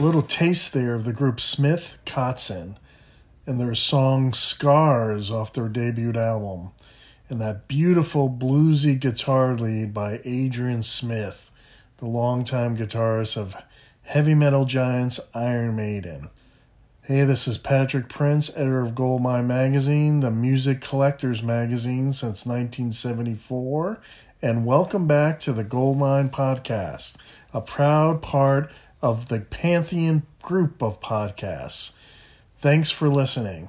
Little taste there of the group Smith Kotzen and their song Scars off their debut album, and that beautiful bluesy guitar lead by Adrian Smith, the longtime guitarist of heavy metal giants Iron Maiden. Hey, this is Patrick Prince, editor of Goldmine Magazine, the music collector's magazine since 1974, and welcome back to the Goldmine Podcast, a proud part of the Pantheon group of podcasts. Thanks for listening.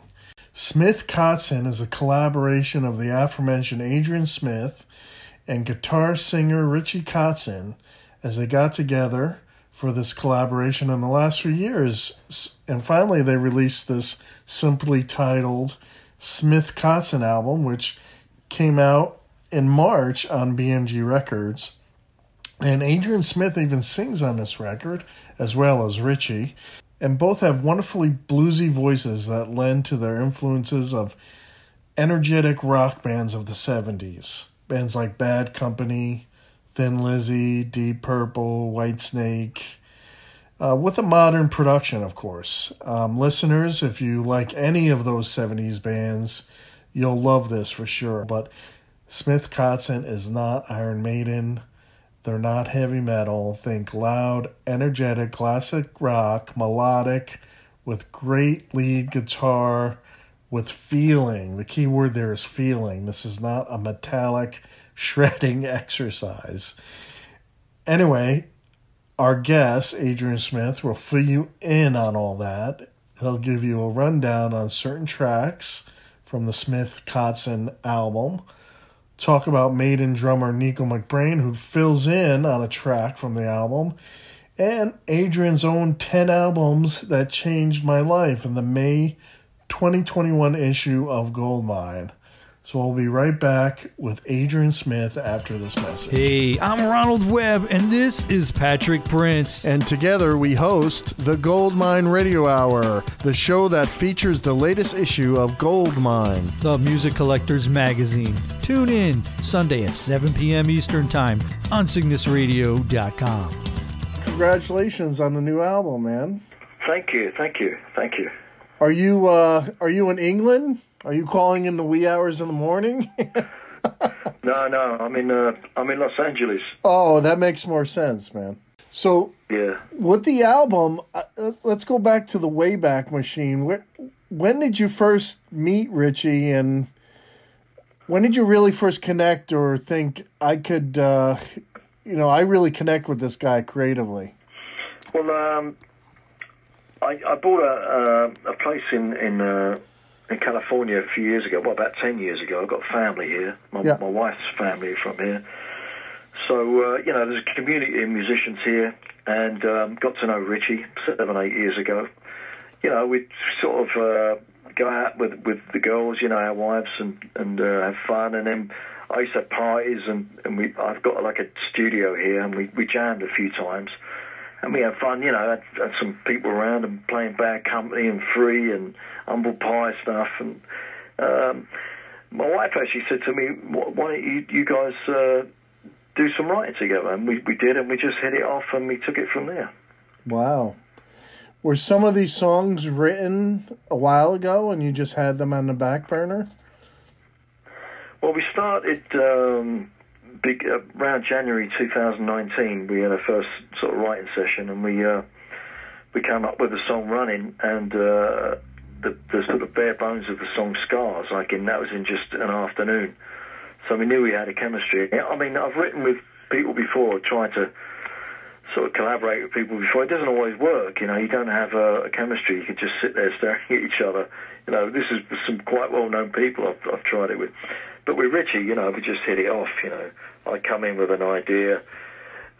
Smith Kotzen is a collaboration of the aforementioned Adrian Smith and guitar singer Richie Kotzen as they got together for this collaboration in the last few years. And finally, they released this simply titled Smith Kotzen album, which came out in March on BMG Records. And Adrian Smith even sings on this record, as well as Richie. And both have wonderfully bluesy voices that lend to their influences of energetic rock bands of the 70s. Bands like Bad Company, Thin Lizzy, Deep Purple, Whitesnake, uh, with a modern production, of course. Um, listeners, if you like any of those 70s bands, you'll love this for sure. But Smith Kotzen is not Iron Maiden. They're not heavy metal. Think loud, energetic, classic rock, melodic, with great lead guitar, with feeling. The key word there is feeling. This is not a metallic shredding exercise. Anyway, our guest, Adrian Smith, will fill you in on all that. He'll give you a rundown on certain tracks from the Smith Kotzen album talk about Maiden drummer Nicko McBrain, who fills in on a track from the album, and Adrian's own 10 albums that changed my life in the May 2021 issue of Goldmine. So I'll be right back with Adrian Smith after this message. Hey, I'm Ronald Webb, and this is Patrick Prince. And together we host the Goldmine Radio Hour, the show that features the latest issue of Goldmine, the music collector's magazine. Tune in Sunday at 7 p.m. Eastern Time on CygnusRadio.com. Congratulations on the new album, man. Thank you, thank you, thank you. Are you uh, are you in England? Are you calling in the wee hours in the morning? no, no, I'm in uh, I'm in Los Angeles. Oh, that makes more sense, man. So yeah, with the album, uh, let's go back to the Wayback Machine. When, when did you first meet Richie, and when did you really first connect or think I could, uh, you know, I really connect with this guy creatively? Well, um, I, I bought a, a, a place in in uh, in California a few years ago, well, about 10 years ago. I've got family here. My, yeah. my wife's family from here. So, uh, you know, there's a community of musicians here and um, got to know Richie seven, eight years ago. You know, we'd sort of uh, go out with, with the girls, you know, our wives, and, and uh, have fun. And then I used to have parties, and, and we I've got like a studio here, and we, we jammed a few times and we had fun, you know, had, had some people around and playing Bad Company and Free and Humble Pie stuff. And um, my wife actually said to me, why don't you, you guys uh, do some writing together? And we, we did, and we just hit it off and we took it from there. Wow. Were some of these songs written a while ago and you just had them on the back burner? Well, we started um, big uh, around January 2019. We had our first sort of writing session, and we uh, we came up with the song "Running" and uh, the, the sort of bare bones of the song "Scars." Like in that was in just an afternoon, so we knew we had a chemistry. I mean, I've written with people before, trying to sort of collaborate with people before. It doesn't always work, you know. You don't have a, a chemistry. You can just sit there staring at each other. You know, this is some quite well-known people I've, I've tried it with. But with Richie, you know, we just hit it off. You know, I'd come in with an idea,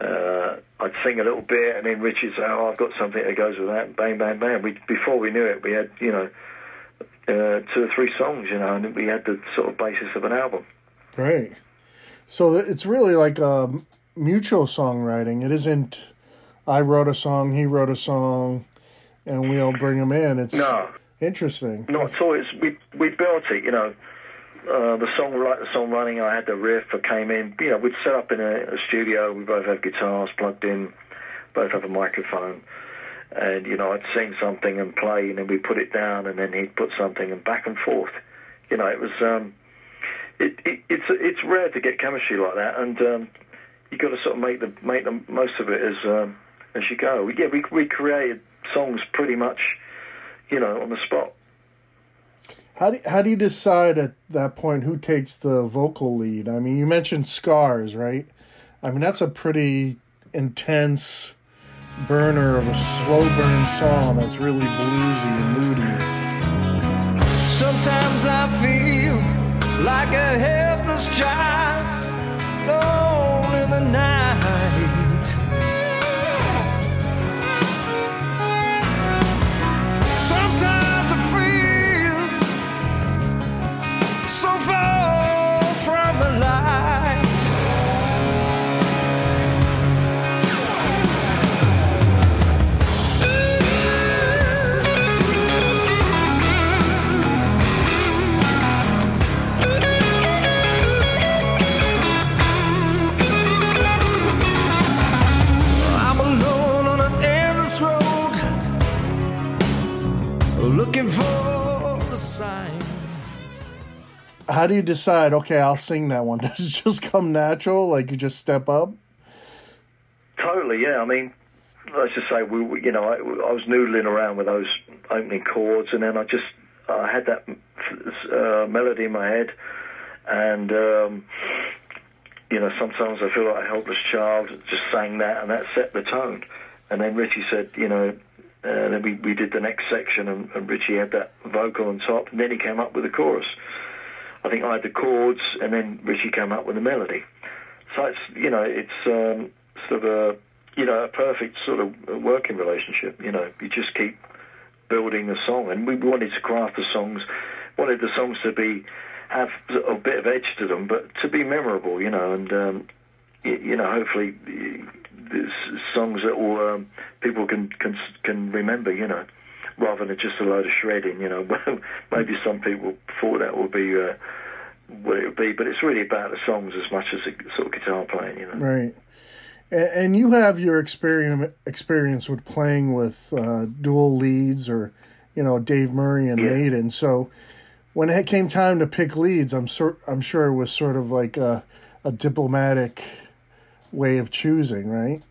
uh, I'd sing a little bit, and then Richie'd "Oh, I've got something that goes with that." Bang, bang, bang. We before we knew it, we had you know uh, two or three songs, you know, and we had the sort of basis of an album. Right. So it's really like a mutual songwriting. It isn't. I wrote a song, he wrote a song, and we all bring them in. It's no interesting. No, all. It's, we we built it, you know uh, the song the song running. I had the riff. I came in. You know, we'd set up in a, a studio. We both have guitars plugged in. Both have a microphone. And you know, I'd sing something and play, and then we put it down, and then he'd put something, and back and forth. You know, it was. Um, it, it, it's it's rare to get chemistry like that, and um, you got to sort of make the make the most of it as um, as you go. Yeah, we we created songs pretty much, you know, on the spot. How do, how do you decide at that point who takes the vocal lead? I mean, you mentioned Scars, right? I mean, that's a pretty intense burner of a slow burn song that's really bluesy and moody. Sometimes I feel like a helpless child looking for a sign. How do you decide? Okay, I'll sing that one. Does it just come natural? Like you just step up? Totally, yeah. I mean, let's just say we, we you know, I, I, was noodling around with those opening chords, and then I just I had that uh, melody in my head, and um, you know, sometimes I feel like a helpless child. Just sang that, and that set the tone. And then Richie said, you know, and then we, we did the next section, and, and Richie had that vocal on top, and then he came up with the chorus. I think I had the chords, and then Richie came up with the melody. So it's you know it's um, sort of a you know a perfect sort of working relationship. You know you just keep building the song, and we wanted to craft the songs, wanted the songs to be have a bit of edge to them, but to be memorable. You know, and um, you, you know hopefully songs that will um, people can, can can remember, you know, rather than just a load of shredding. You know, maybe some people thought that would be uh, what it would be, but it's really about the songs as much as the sort of guitar playing. You know, right. And, you have your experience experience with playing with uh, dual leads, or you know, Dave Murray and yeah. Maiden. So when it came time to pick leads, I'm sure I'm sure it was sort of like a, a diplomatic way of choosing, right?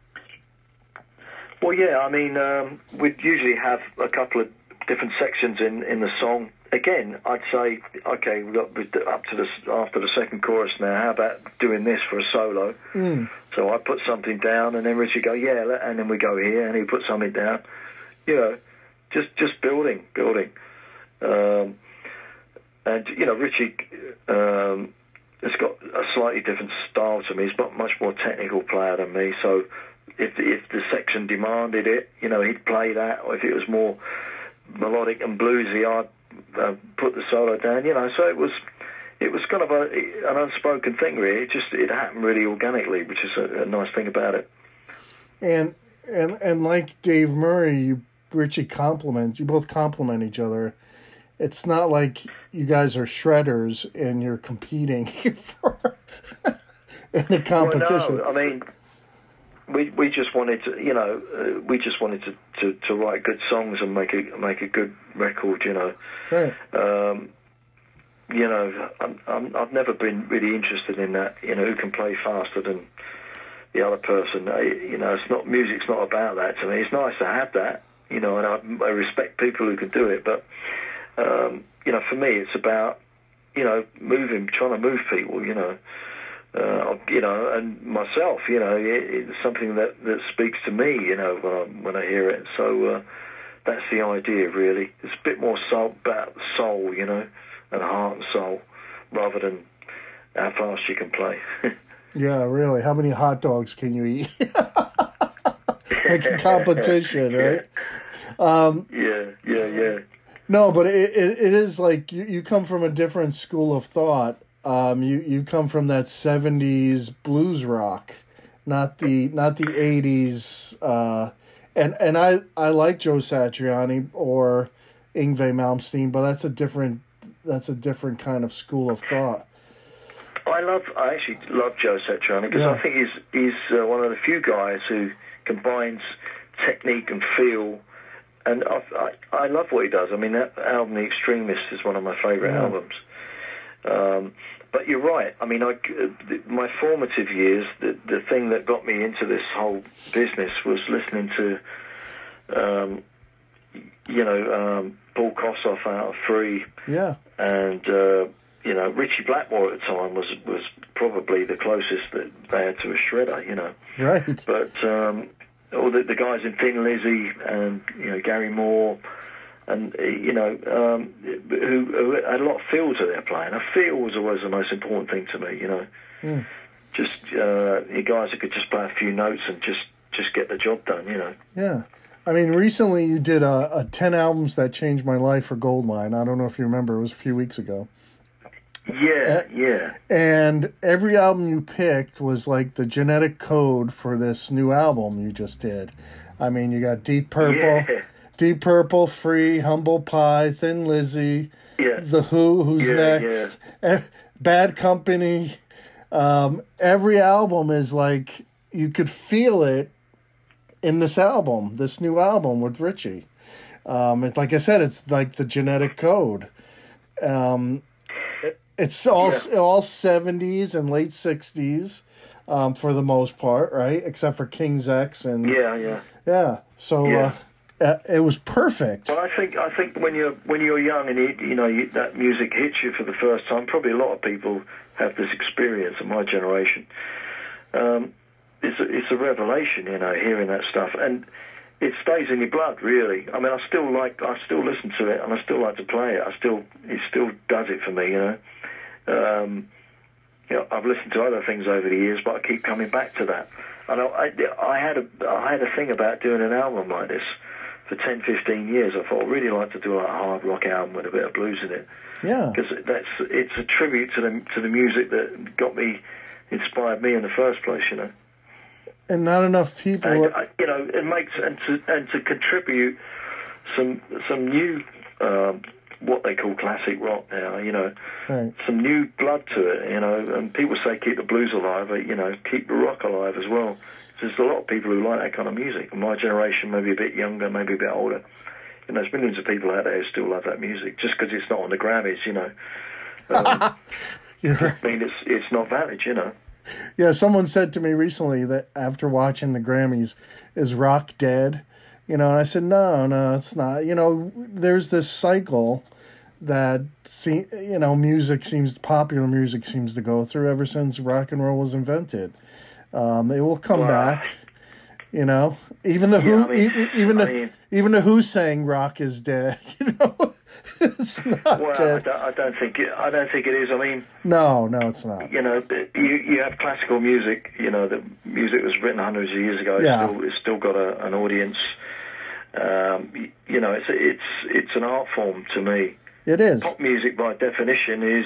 Well, yeah. I mean, um, we'd usually have a couple of different sections in, in the song. Again, I'd say, okay, we've got up to the after the second chorus now. How about doing this for a solo? Mm. So I put something down, and then Richie go, yeah, and then we go here, and he put something down. You know, just just building, building. Um, and you know, Richie um, has got a slightly different style to me. He's not much more technical player than me, so if if the section demanded it, you know, he'd play that. Or if it was more melodic and bluesy, I'd uh, put the solo down. You know, so it was it was kind of a, an unspoken thing, really. It just it happened really organically, which is a, a nice thing about it. And and and like Dave Murray, you Richie compliment you both compliment each other. It's not like you guys are shredders and you're competing for in a competition. Well, no, I mean we we just wanted to, you know, uh, we just wanted to, to, to write good songs and make a make a good record, you know. Right. Um, you know, I'm, I'm, I've never been really interested in that. You know, who can play faster than the other person? I, you know, it's not music's not about that to me. It's nice to have that, you know, and I, I respect people who can do it. But um, you know, for me, it's about you know moving, trying to move people. You know, uh, you know, and myself. You know, it, it's something that that speaks to me. You know, when I when I hear it. So uh, that's the idea, really. It's a bit more soul about soul. You know and heart and soul rather than how fast you can play. yeah, really. How many hot dogs can you eat? like a competition, right? Um, yeah, yeah, yeah. No, but it, it, it is like you, you come from a different school of thought. Um, you, you come from that '70s blues rock, not the not the '80s. Uh, and and I I like Joe Satriani or Yngwie Malmsteen, but that's a different that's a different kind of school of thought. I love. I actually love Joe Satriani because yeah. I think he's he's uh, one of the few guys who combines technique and feel. And I, I, love what he does. I mean, that album, The Extremist, is one of my favourite yeah. albums. Um, but you're right. I mean, I, uh, my formative years, the the thing that got me into this whole business was listening to, um, you know, um, Paul Kossoff out of Free. Yeah. And uh, you know, Ritchie Blackmore at the time was was probably the closest that they had to a shredder. You know. Right. But um, all the, the guys in Thin Lizzy and you know Gary Moore. And you know, um, who, who had a lot of feel to their playing. A feel was always the most important thing to me. You know, mm. just uh, you guys who could just play a few notes and just just get the job done. You know. Yeah. I mean, recently you did a, a 10 albums that changed my life for Goldmine. I don't know if you remember, it was a few weeks ago. Yeah, yeah. And every album you picked was like the genetic code for this new album you just did. I mean, you got Deep Purple, yeah. Deep Purple, Free, Humble Pie, Thin Lizzy, yeah. The Who, Who's yeah, Next. Bad Company. Um, every album is like you could feel it in this album, this new album with Richie. Um, it, like I said, it's like the genetic code. Um, it's all yeah. all seventies and late sixties um, for the most part, right? Except for King's X and yeah, yeah, yeah. So yeah. Uh, uh, it was perfect. Well, I think I think when you're when you're young and you, you know you, that music hits you for the first time, probably a lot of people have this experience In my generation. Um, it's a, it's a revelation, you know, hearing that stuff, and it stays in your blood, really. I mean, I still like, I still listen to it, and I still like to play it. I still, it still does it for me, you know. Um, you know, I've listened to other things over the years, but I keep coming back to that. And I, I, I had a, I had a thing about doing an album like this for 10, 15 years. I thought I'd really like to do like a hard rock album with a bit of blues in it. Yeah. Because that's, it's a tribute to the, to the music that got me, inspired me in the first place, you know and not enough people. And, uh, you know, it makes and to and to contribute some some new um, what they call classic rock now. You know, right. some new blood to it. You know, and people say keep the blues alive, but you know, keep the rock alive as well. There's a lot of people who like that kind of music. My generation, maybe a bit younger, maybe a bit older. And there's millions of people out there who still love that music just because it's not on the Grammys. You know, um, yeah. I mean, it's it's not valid. You know yeah, someone said to me recently that after watching the Grammys, is rock dead? You know, and I said, no, no, it's not. You know, there's this cycle that see, you know, music seems popular music seems to go through ever since rock and roll was invented. Um, it will come wow. back. You know, even the yeah, Who, I mean, even I the mean, even the Who saying rock is dead. You know, it's not well, dead. I don't, I don't, think it. I don't think it is. I mean, no, no, it's not. You know, you you have classical music. You know, the music was written hundreds of years ago. It's yeah. still, it's still got a, an audience. Um, you know, it's it's it's an art form to me. It is. Pop music, by definition, is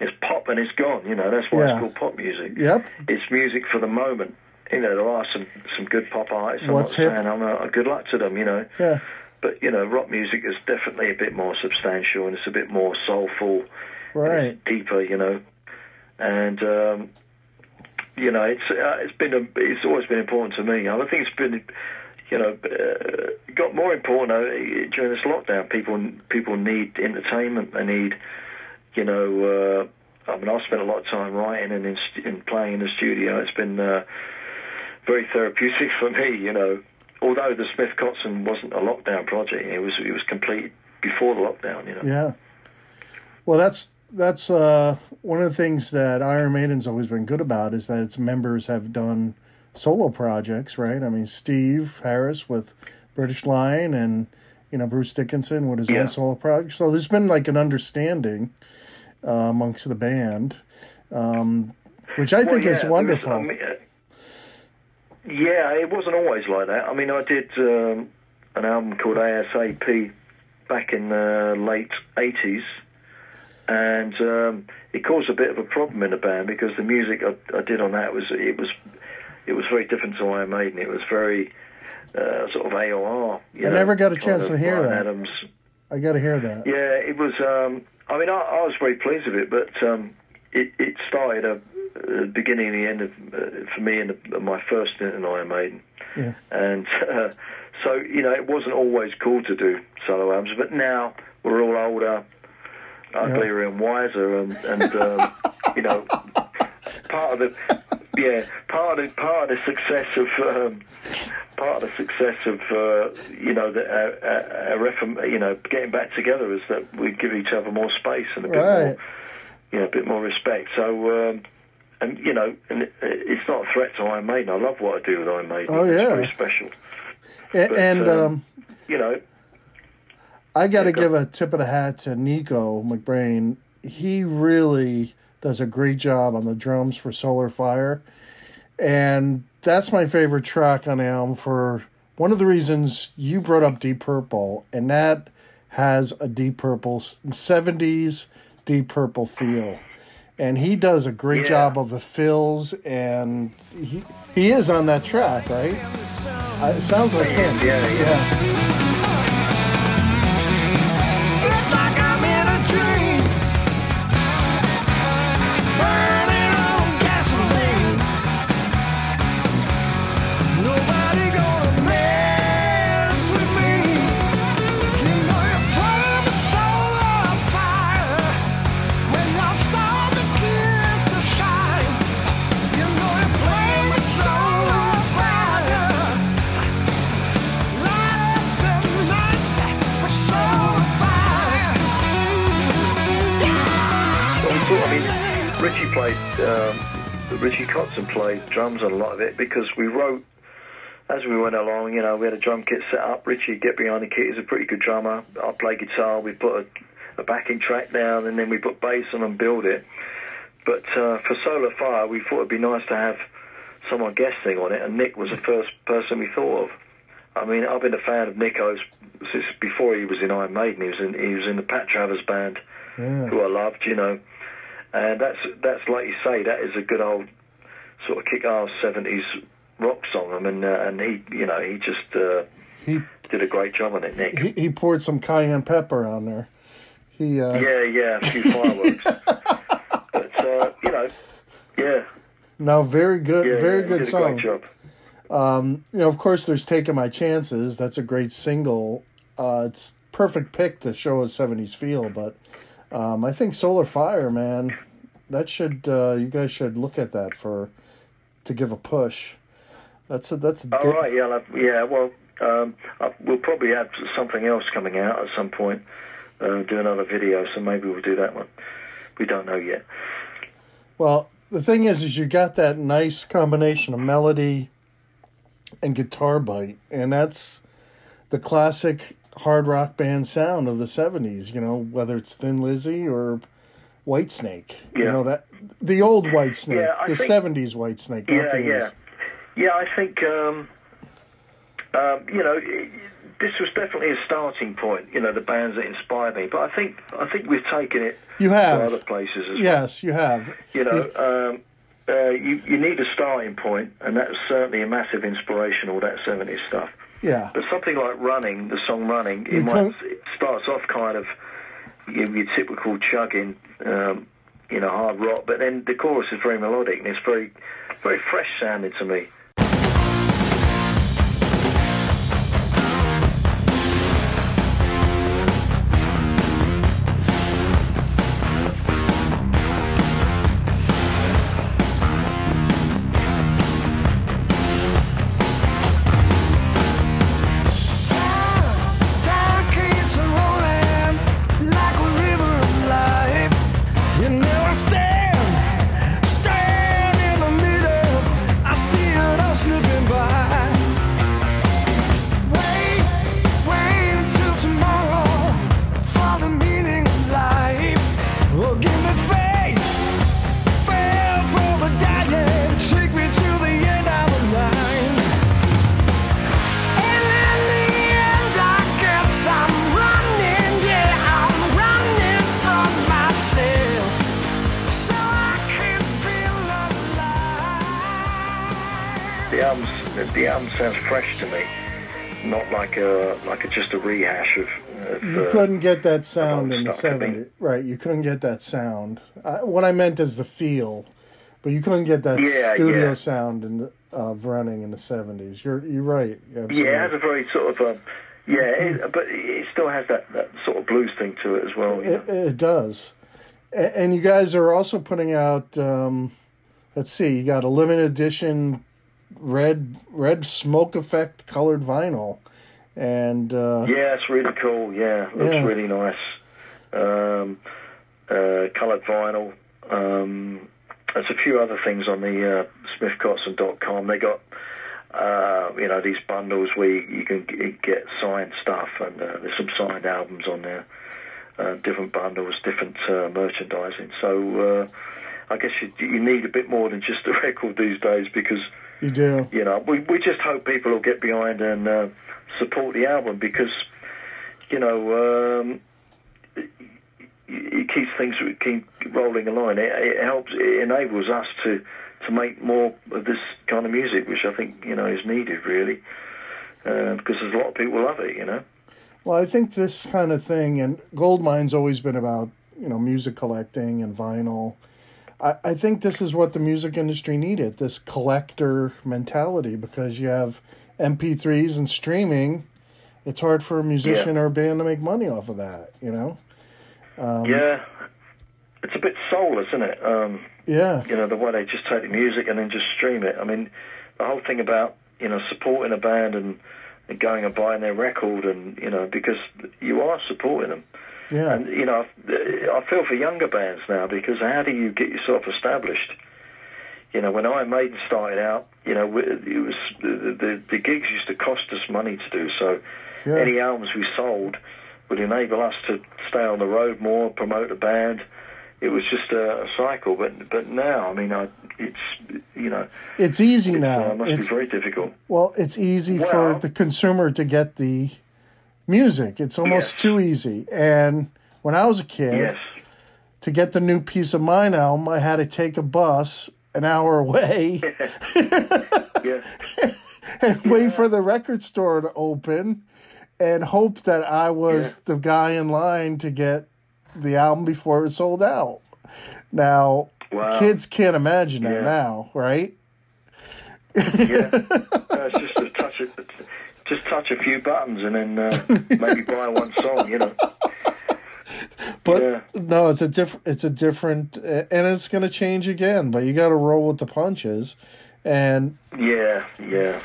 is pop and it's gone. You know, that's why yeah. it's called pop music. Yep. It's music for the moment you know, there are some, some good pop artists. I'm What's not hip? saying I'm a, a good luck to them, you know. Yeah. But, you know, rock music is definitely a bit more substantial and it's a bit more soulful. Right. deeper, you know. And, um, you know, it's uh, it's been a, it's always been important to me. I think it's been, you know, uh, got more important uh, during this lockdown. People people need entertainment. They need, you know. Uh, I mean, I've spent a lot of time writing and in, in playing in the studio. It's been uh, very therapeutic for me, you know. Although the Smith Kotzen wasn't a lockdown project, it was it was complete before the lockdown, you know. Yeah. Well, that's that's uh, one of the things that Iron Maiden's always been good about is that its members have done solo projects, right? I mean, Steve Harris with British Lion and you know Bruce Dickinson with his yeah. own solo project. So there's been like an understanding uh, amongst the band, um, which I well, think yeah, is wonderful. Was, yeah, it wasn't always like that. I mean, I did um, an album called ASAP back in the late '80s and um, it caused a bit of a problem in the band because the music I, I, did on that was it was it was very different to Iron Maiden. It was very uh, sort of AOR. I know, never got a chance to hear Bryan that. Adams. I got to hear that. Yeah, it was. Um, I mean, I, I, was very pleased with it, but um, it, it, started at the beginning and the end of uh, for me in the, my first in Iron Maiden. Yeah. And uh, so you know, it wasn't always cool to do solo albums, but now we're all older uglier and wiser, and, and um, you know, part of the yeah part of part of the success of um, part of the success of uh, you know the uh, uh, reform, you know getting back together is that we give each other more space and a bit right. more you know a bit more respect. So. Um, and you know, and it, it's not a threat to Iron Maiden. I love what I do with Iron Maiden. Oh yeah, it's very special. And, but, and um, um, you know, I got to give a tip of the hat to Nicko McBrain. He really does a great job on the drums for Solar Fire. And that's my favorite track on the album for one of the reasons you brought up Deep Purple, and that has a Deep Purple 70s Deep Purple feel. And he does a great yeah. job of the fills, and he he is on that track, right? Uh, it sounds like him. yeah. yeah. yeah. Played, um, Richie Kotzen played drums on a lot of it because we wrote as we went along. You know, we had a drum kit set up. Richie get behind the kit. He's a pretty good drummer. I play guitar. We put a, a backing track down, and then we put bass on and build it. But uh, for Solar Fire, we thought it'd be nice to have someone guesting on it, and Nick was the first person we thought of. I mean, I've been a fan of Nicko's since before he was in Iron Maiden. He was in he was in the Pat Travers band, yeah. who I loved. You know, and that's that's like you say, that is a good old sort of kick-ass seventies rock song. I mean, uh, and he, you know, he just uh, he did a great job on it, Nick. He, he poured some cayenne pepper on there. He uh... yeah, yeah, a few fireworks. but uh, you know, yeah. No, very good, yeah, very yeah, good song. job. Um, you know, of course, there's "Taking My Chances." That's a great single. Uh, it's perfect pick to show a '70s feel, but um, I think Solar Fire, man, that should uh, you guys should look at that for to give a push. That's a that's a. All right, yeah, yeah. Well, um, we'll probably have something else coming out at some point. Uh, do another video, so maybe we'll do that one. We don't know yet. Well, the thing is, is you got that nice combination of melody and guitar bite, and that's the classic hard rock band sound of the 70s, you know, whether it's Thin Lizzy or Whitesnake. Yeah. You know that the old Whitesnake, yeah, the think, 70s Whitesnake. Yeah, yeah. Yeah, I think um, um, you know, this was definitely a starting point, you know, the bands that inspired me, but I think I think we've taken it you have. to other places as yes, well. you have. You know, um, uh, you, you need a starting point, and that's certainly a massive inspiration, all that 70s stuff. Yeah. But something like running, the song running, it, might, it starts off kind of your, your typical chugging, um, you know, hard rock. But then the chorus is very melodic and it's very, very fresh sounding to me. Sounds fresh to me, not like a like a, just a rehash of. of you uh, couldn't get that sound in the stuff, I think. '70s, right? You couldn't get that sound. Uh, what I meant is the feel, but you couldn't get that Yeah, studio yeah. sound in the, of running in the '70s. You're you're right. Absolutely. Yeah, it has a very sort of um, yeah, it, but it still has that, that sort of blues thing to it as well. It, it does. And you guys are also putting out. Um, let's see, you got a limited edition red red smoke effect colored vinyl, and uh, Yeah, it's really cool. Yeah, looks Yeah. really nice. Um, uh, coloured vinyl. Um, there's a few other things on the uh, SmithKotzen.com. They got uh, you know these bundles where you, you can get signed stuff, and uh, there's some signed albums on there. Uh, different bundles, different uh, merchandising. So uh, I guess you, you need a bit more than just a record these days because you do. you know, we we just hope people will get behind and uh, support the album because, you know, um, it, it keeps things keep rolling along. It, it helps, it enables us to to make more of this kind of music, which I think you know is needed really, uh, because there's a lot of people love it. You know. Well, I think this kind of thing, and Goldmine's always been about you know music collecting and vinyl. I, I think this is what the music industry needed this collector mentality because you have MP3s and streaming. It's hard for a musician or a band to make money off of that, you know? Um, yeah, it's a bit soulless, isn't it? Um, Yeah. you know, the way they just take the music and then just stream it. I mean, the whole thing about, you know, supporting a band and, and going and buying their record and, you know, because you are supporting them. Yeah. And, you know, I feel for younger bands now because how do you get yourself established? You know, when Iron Maiden started out, you know, it was the, the, the gigs used to cost us money to do. So Yeah. any albums we sold would enable us to stay on the road more, promote the band. It was just a, a cycle, but but now, I mean, I, it's you know, It's easy it's, now. uh, must It's be very difficult. Well, it's easy for the consumer to get the music. It's almost Yes. too easy. And when I was a kid, Yes, to get the new Piece of Mind album, I had to take a bus an hour away yeah, and wait for the record store to open and hope that I was Yeah. the guy in line to get the album before it sold out. Now, Wow. kids can't imagine that now, right? yeah. No, it's just a touch, of, just touch a few buttons and then uh, maybe buy one song. You know. But Yeah. no, it's a different. It's a different, and it's going to change again. But you got to roll with the punches, and Yeah, yeah.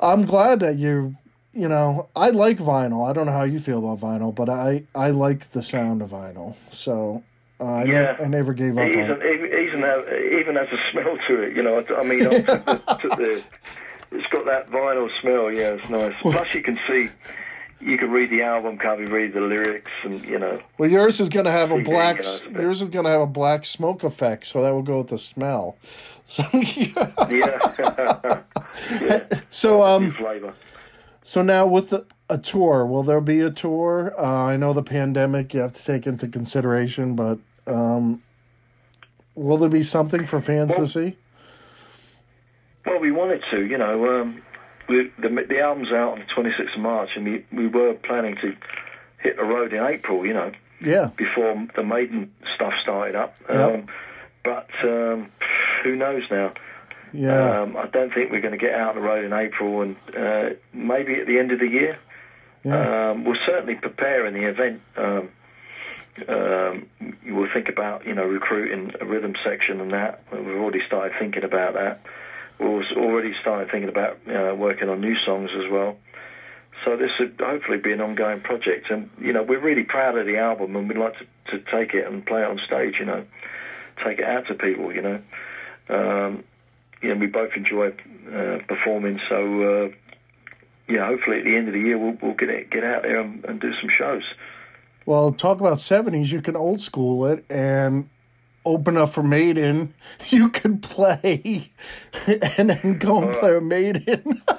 I'm glad that you. You know, I like vinyl. I don't know how you feel about vinyl, but I I like the sound of vinyl. So uh, I, Yeah. I never gave up It on even, it. even, has a smell to it, you know. I mean, I took the, took the, it's got that vinyl smell. Yeah, it's nice. Plus, you can see, you can read the album cover, you read the lyrics, and you know. Well, yours is going to have a black. you know, it's a bit- yours is going to have a black smoke effect, so that will go with the smell. So yeah. Yeah. yeah. So um. Flavor. So now with the, a tour, will there be a tour? Uh, I know the pandemic you have to take into consideration, but um, will there be something for fans to see? Well, we wanted to, you know. Um, we, the the album's out on the 26th of March, and we we were planning to hit the road in April, you know. Yeah, before the Maiden stuff started up. Yep. Um, but um, who knows now? Yeah. Um, I don't think we're going to get out on the road in April, and uh, maybe at the end of the year. Yeah. Um, we'll certainly prepare in the event. Um, um, we'll think about you know recruiting a rhythm section and that. We've already started thinking about that. We've already started thinking about uh, working on new songs as well. So this would hopefully be an ongoing project, and you know we're really proud of the album, and we'd like to, to take it and play it on stage. You know, take it out to people. You know, um, you know we both enjoy uh, performing, so uh, yeah, hopefully at the end of the year we'll, we'll get it, get out there and, and do some shows. Well, talk about 70s. You can old school it and open up for Maiden. You could play and then go and play a Maiden.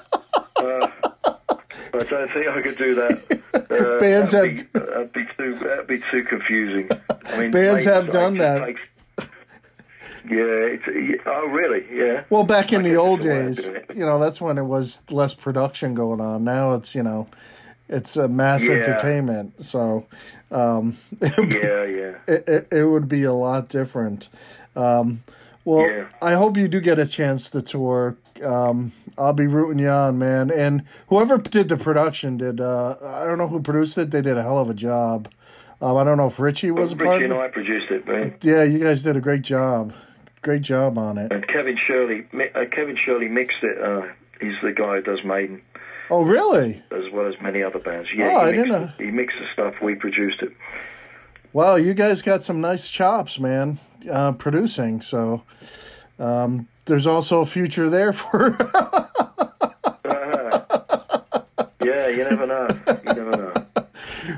I don't think I could do that. Uh, Bands that'd have- be, that'd be too that'd be too confusing. I mean, Bands have done that. yeah, it's. Oh, really? Yeah. Well, back in I the old it's a way of days, you know, that's when it was less production going on. Now it's, you know, it's a mass Yeah. entertainment. So um, Yeah, yeah. it, it, it would be a lot different. Um, well, Yeah. I hope you do get a chance to tour. Um, I'll be rooting you on, man. And whoever did the production did, uh, I don't know who produced it. They did a hell of a job. Um, I don't know if Richie was a part Richie of and. I produced it, man. Yeah, you guys did a great job. Great job on it. And Kevin Shirley, uh, Kevin Shirley mixed it. Uh, he's the guy who does Maiden Oh, really? as well as many other bands. Yeah, Oh, he I mixed didn't it. He mixed the stuff. We produced it. Wow, you guys got some nice chops, man, uh, producing. So um, there's also a future there for. Yeah, you never know. You never know.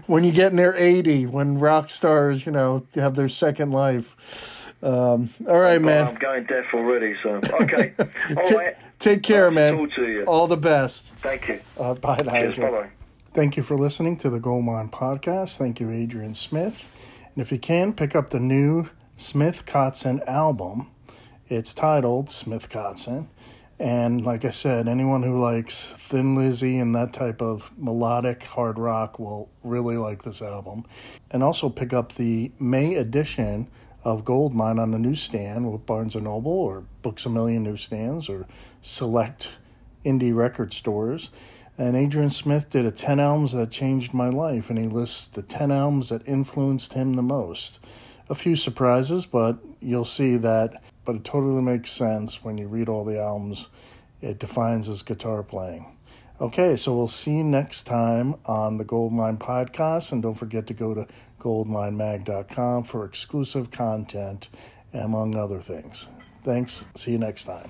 when you get near 80, when rock stars, you know, have their second life. Um, all right, Well, man. I'm going deaf already, so okay. All right. take care, Nice to man. talk to you. All the best. Thank you. Uh, bye, Cheers. Nigel. Bye bye. Thank you for listening to the Goldmine Podcast. Thank you, Adrian Smith. And if you can, pick up the new Smith Kotzen album. It's titled Smith Kotzen. And like I said, anyone who likes Thin Lizzy and that type of melodic hard rock will really like this album. And also pick up the May edition of Goldmine on the newsstand with Barnes & Noble or Books A Million newsstands or select indie record stores. And Adrian Smith did a 10 albums that changed my life, and he lists the 10 albums that influenced him the most. A few surprises, but you'll see that, but it totally makes sense when you read all the albums. It defines his guitar playing. Okay, so we'll see you next time on the Goldmine Podcast, and don't forget to go to goldminemag.com for exclusive content, among other things. Thanks. See you next time.